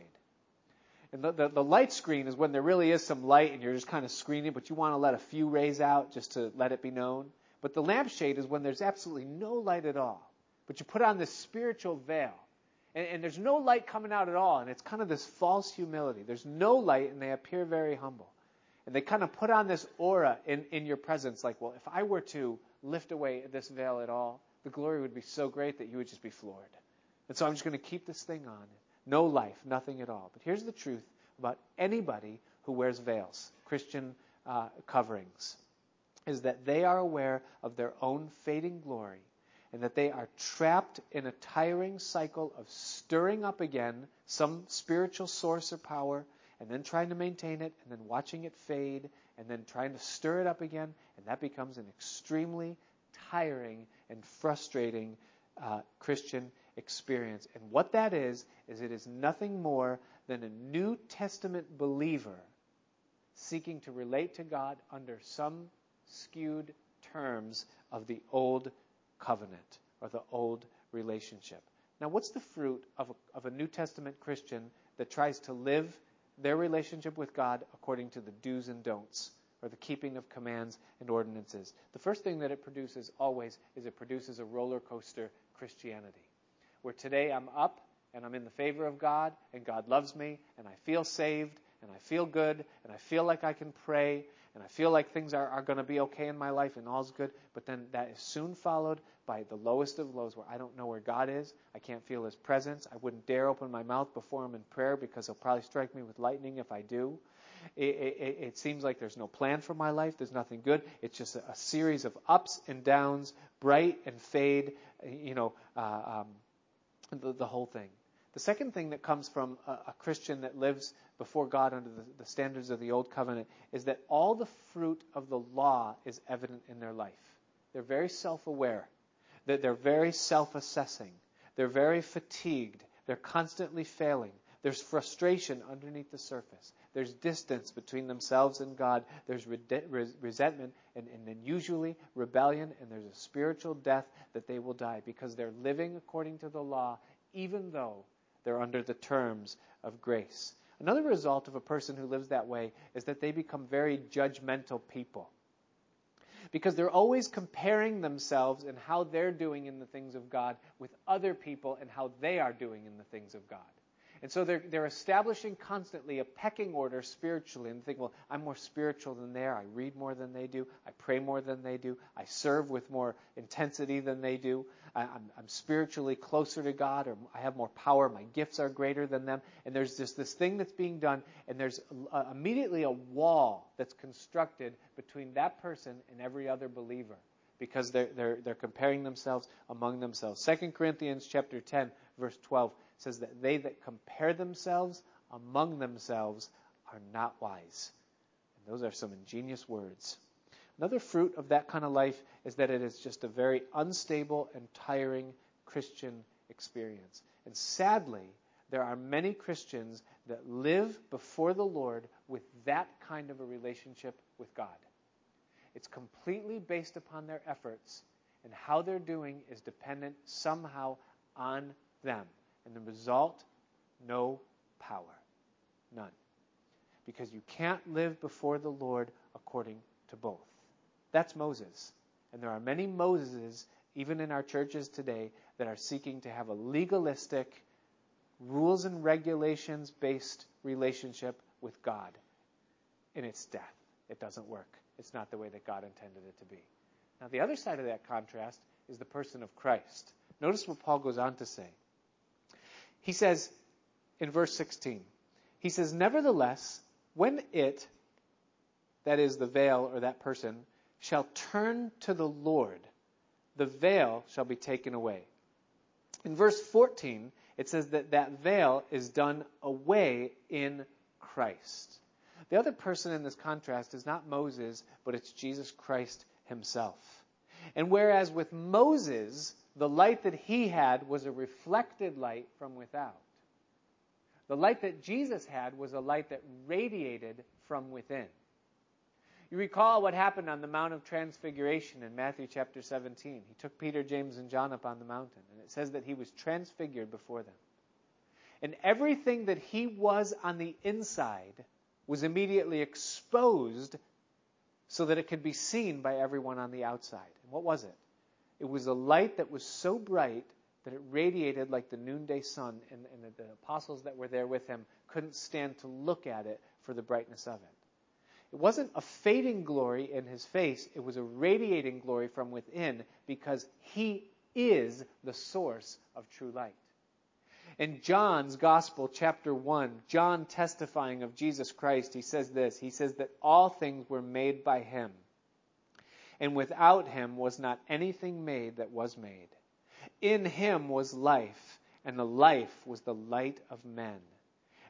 And the, the, the, light screen is when there really is some light and you're just kind of screening, but you want to let a few rays out just to let it be known. But the lampshade is when there's absolutely no light at all. But you put on this spiritual veil. And, and there's no light coming out at all. And it's kind of this false humility. There's no light and they appear very humble. And they kind of put on this aura in, in your presence like, well, if I were to lift away this veil at all, the glory would be so great that you would just be floored. And so I'm just going to keep this thing on no life, nothing at all. But here's the truth about anybody who wears veils, Christian uh, coverings, is that they are aware of their own fading glory and that they are trapped in a tiring cycle of stirring up again some spiritual source or power and then trying to maintain it and then watching it fade and then trying to stir it up again. And that becomes an extremely tiring and frustrating uh, Christian experience. And what that is, is it is nothing more than a New Testament believer seeking to relate to God under some skewed terms of the old covenant or the old relationship. Now, what's the fruit of a, of a New Testament Christian that tries to live their relationship with God according to the do's and don'ts or the keeping of commands and ordinances. The first thing that it produces always is it produces a roller coaster Christianity, where today I'm up and I'm in the favor of God and God loves me and I feel saved and I feel good and I feel like I can pray and I feel like things are, are going to be okay in my life and all's good. But then that is soon followed by the lowest of lows where I don't know where God is. I can't feel His presence. I wouldn't dare open my mouth before Him in prayer because He'll probably strike me with lightning if I do. It, it, it seems like there's no plan for my life. There's nothing good. It's just a, a series of ups and downs, bright and fade, you know, uh, um, the, the whole thing. The second thing that comes from a, a Christian that lives before God under the, the, standards of the Old Covenant is that all the fruit of the law is evident in their life. They're very self aware, that they're very self assessing, they're very fatigued, they're constantly failing. There's frustration underneath the surface. There's distance between themselves and God. There's resentment and, and then usually rebellion, and there's a spiritual death that they will die because they're living according to the law, even though they're under the terms of grace. Another result of a person who lives that way is that they become very judgmental people. Because they're always comparing themselves and how they're doing in the things of God with other people and how they are doing in the things of God. And so they're, they're establishing constantly a pecking order spiritually and think, well, I'm more spiritual than they are. I read more than they do. I pray more than they do. I serve with more intensity than they do. I, am I'm spiritually closer to God or I have more power. My gifts are greater than them. And there's just this thing that's being done and there's a, immediately a wall that's constructed between that person and every other believer because they're, they're, they're comparing themselves among themselves. 2 Corinthians chapter 10 verse 12 says that they that compare themselves among themselves are not wise. And those are some ingenious words. Another fruit of that kind of life is that it is just a very unstable and tiring Christian experience. And sadly, there are many Christians that live before the Lord with that kind of a relationship with God. It's completely based upon their efforts, and how they're doing is dependent somehow on them. And the result, no power. None. Because you can't live before the Lord according to both. That's Moses. And there are many Moseses, even in our churches today, that are seeking to have a legalistic, rules and regulations based relationship with God. And it's death. It doesn't work. It's not the way that God intended it to be. Now, the other side of that contrast is the person of Christ. Notice what Paul goes on to say. He says in verse 16, he says, Nevertheless, when it, that is the veil or that person, shall turn to the Lord, the veil shall be taken away. In verse 14, it says that that veil is done away in Christ. The other person in this contrast is not Moses, but it's Jesus Christ himself. And whereas with Moses, the light that he had was a reflected light from without. The light that Jesus had was a light that radiated from within. You recall what happened on the Mount of Transfiguration in Matthew chapter 17. He took Peter, James, and John up on the mountain, and it says that he was transfigured before them. And everything that he was on the inside was immediately exposed so that it could be seen by everyone on the outside. And what was it? It was a light that was so bright that it radiated like the noonday sun, and, and the, the apostles that were there with him couldn't stand to look at it for the brightness of it. It wasn't a fading glory in his face, it was a radiating glory from within because he is the source of true light. In John's Gospel, chapter 1, John testifying of Jesus Christ, he says this He says that all things were made by him and without him was not anything made that was made. In him was life, and the life was the light of men.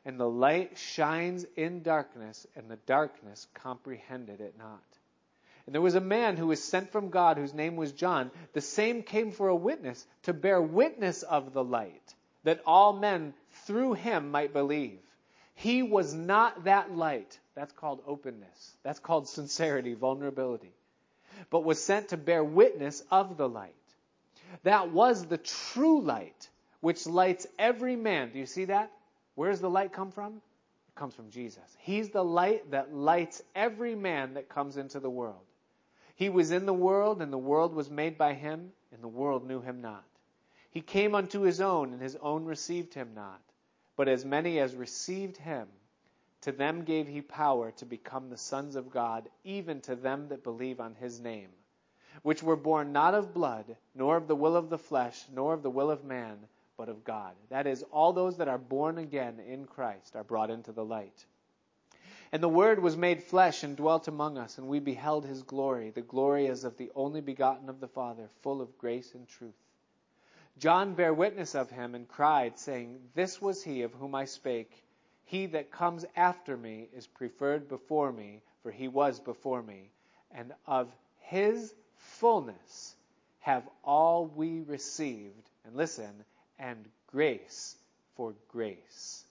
And the light shines in darkness, and the darkness comprehended it not. And there was a man who was sent from God, whose name was John. The same came for a witness, to bear witness of the light, that all men through him might believe. He was not that light. That's called openness. That's called sincerity, vulnerability but was sent to bear witness of the light. That was the true light, which lights every man. Do you see that? Where does the light come from? It comes from Jesus. He's the light that lights every man that comes into the world. He was in the world, and the world was made by him, and the world knew him not. He came unto his own, and his own received him not. But as many as received him, to them gave he power to become the sons of God, even to them that believe on his name, which were born not of blood, nor of the will of the flesh, nor of the will of man, but of God. That is, all those that are born again in Christ are brought into the light. And the Word was made flesh and dwelt among us, and we beheld his glory, the glory as of the only begotten of the Father, full of grace and truth. John bare witness of him and cried, saying, This was he of whom I spake. He that comes after me is preferred before me, for he was before me. And of his fullness have all we received. And listen, and grace for grace.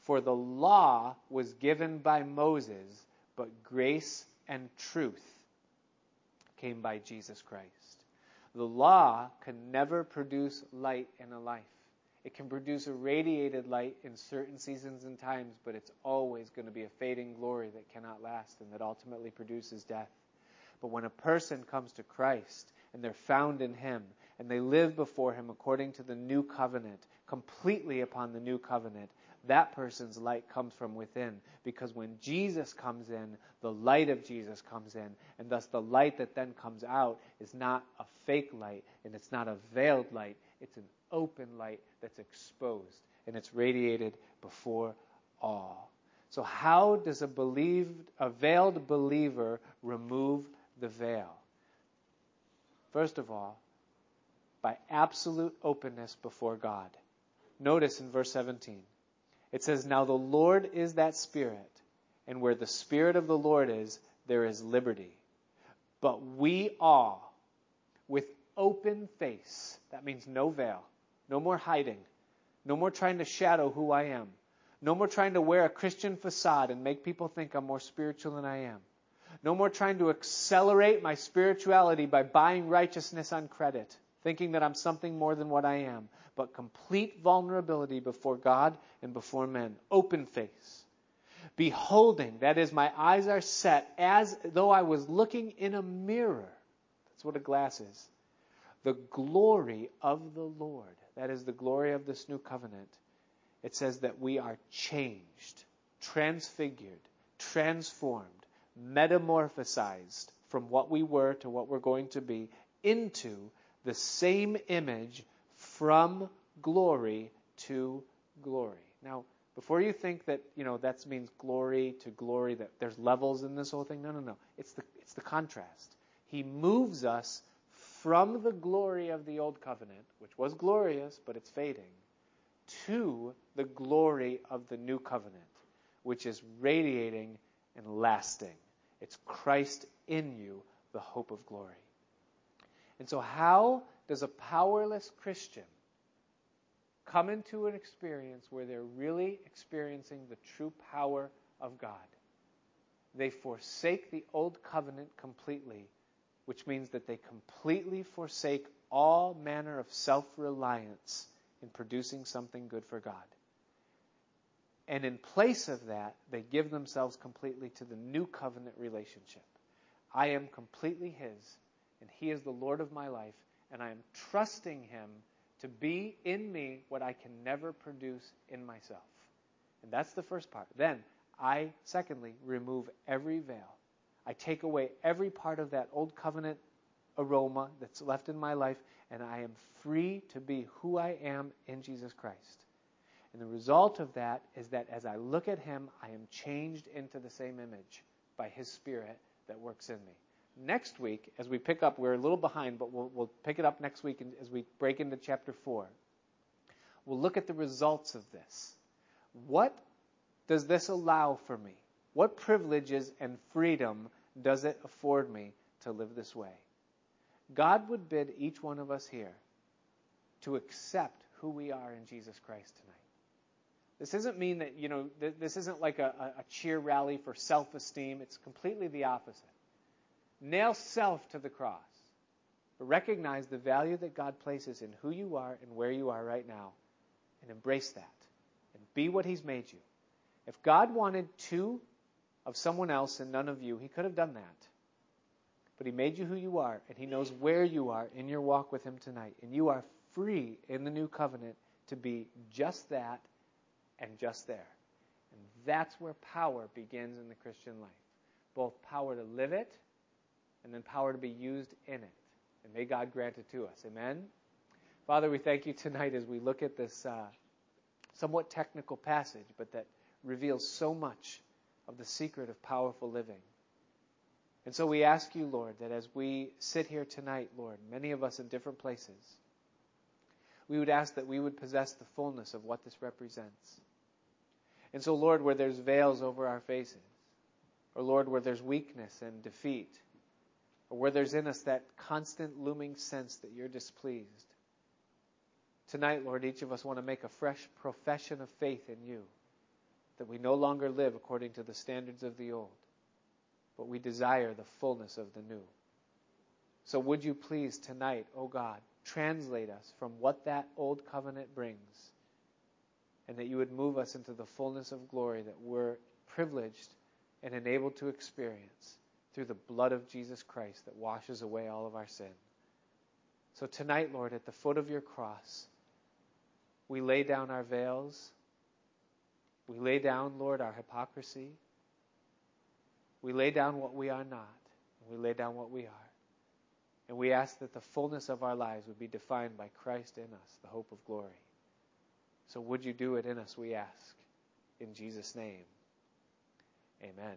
For the law was given by Moses, but grace and truth came by Jesus Christ. The law can never produce light in a life. It can produce a radiated light in certain seasons and times, but it's always going to be a fading glory that cannot last and that ultimately produces death. But when a person comes to Christ and they're found in Him and they live before Him according to the new covenant, completely upon the new covenant, that person's light comes from within. Because when Jesus comes in, the light of Jesus comes in. And thus the light that then comes out is not a fake light and it's not a veiled light. It's an open light that's exposed and it's radiated before all. So how does a believed, a veiled believer remove the veil? First of all, by absolute openness before God. Notice in verse 17, it says, Now the Lord is that Spirit, and where the Spirit of the Lord is, there is liberty. But we all, with open face, that means no veil, no more hiding, no more trying to shadow who I am, no more trying to wear a Christian facade and make people think I'm more spiritual than I am. No more trying to accelerate my spirituality by buying righteousness on credit thinking that I'm something more than what I am, but complete vulnerability before God and before men. Open face. Beholding, that is, my eyes are set as though I was looking in a mirror. That's what a glass is. The glory of the Lord. That is the glory of this new covenant. It says that we are changed, transfigured, transformed, metamorphosized from what we were to what we're going to be into the same image from glory to glory. Now, before you think that, you know, that means glory to glory, that there's levels in this whole thing, no, no, no. It's the, it's the contrast. He moves us from the glory of the old covenant, which was glorious, but it's fading, to the glory of the new covenant, which is radiating and lasting. It's Christ in you, the hope of glory. And so, how does a powerless Christian come into an experience where they're really experiencing the true power of God? They forsake the old covenant completely, which means that they completely forsake all manner of self reliance in producing something good for God. And in place of that, they give themselves completely to the new covenant relationship. I am completely His and He is the Lord of my life, and I am trusting Him to be in me what I can never produce in myself. And that's the first part. Then, I, secondly, remove every veil. I take away every part of that old covenant aroma that's left in my life, and I am free to be who I am in Jesus Christ. And the result of that is that as I look at Him, I am changed into the same image by His Spirit that works in me next week, as we pick up, we're a little behind, but we'll, we'll pick it up next week as we break into chapter 4. We'll look at the results of this. What does this allow for me? What privileges and freedom does it afford me to live this way? God would bid each one of us here to accept who we are in Jesus Christ tonight. This doesn't mean that, you know, this isn't like a, a cheer rally for self esteem. It's completely the opposite. Nail self to the cross. But recognize the value that God places in who you are and where you are right now. And embrace that. And be what He's made you. If God wanted two of someone else and none of you, He could have done that. But He made you who you are, and He knows where you are in your walk with Him tonight. And you are free in the new covenant to be just that and just there. And that's where power begins in the Christian life both power to live it and then power to be used in it. And may God grant it to us. Amen. Father, we thank you tonight as we look at this uh, somewhat technical passage, but that reveals so much of the secret of powerful living. And so we ask you, Lord, that as we sit here tonight, Lord, many of us in different places, we would ask that we would possess the fullness of what this represents. And so, Lord, where there's veils over our faces, or Lord, where there's weakness and defeat, or where there's in us that constant looming sense that you're displeased, tonight, Lord, each of us want to make a fresh profession of faith in you, that we no longer live according to the standards of the old, but we desire the fullness of the new. So would you please tonight, O oh God, translate us from what that old covenant brings, and that you would move us into the fullness of glory that we're privileged and enabled to experience through the blood of Jesus Christ that washes away all of our sin. So tonight, Lord, at the foot of your cross, we lay down our veils. We lay down, Lord, our hypocrisy. We lay down what we are not. And we lay down what we are. And we ask that the fullness of our lives would be defined by Christ in us, the hope of glory. So would you do it in us, we ask. In Jesus' name. Amen.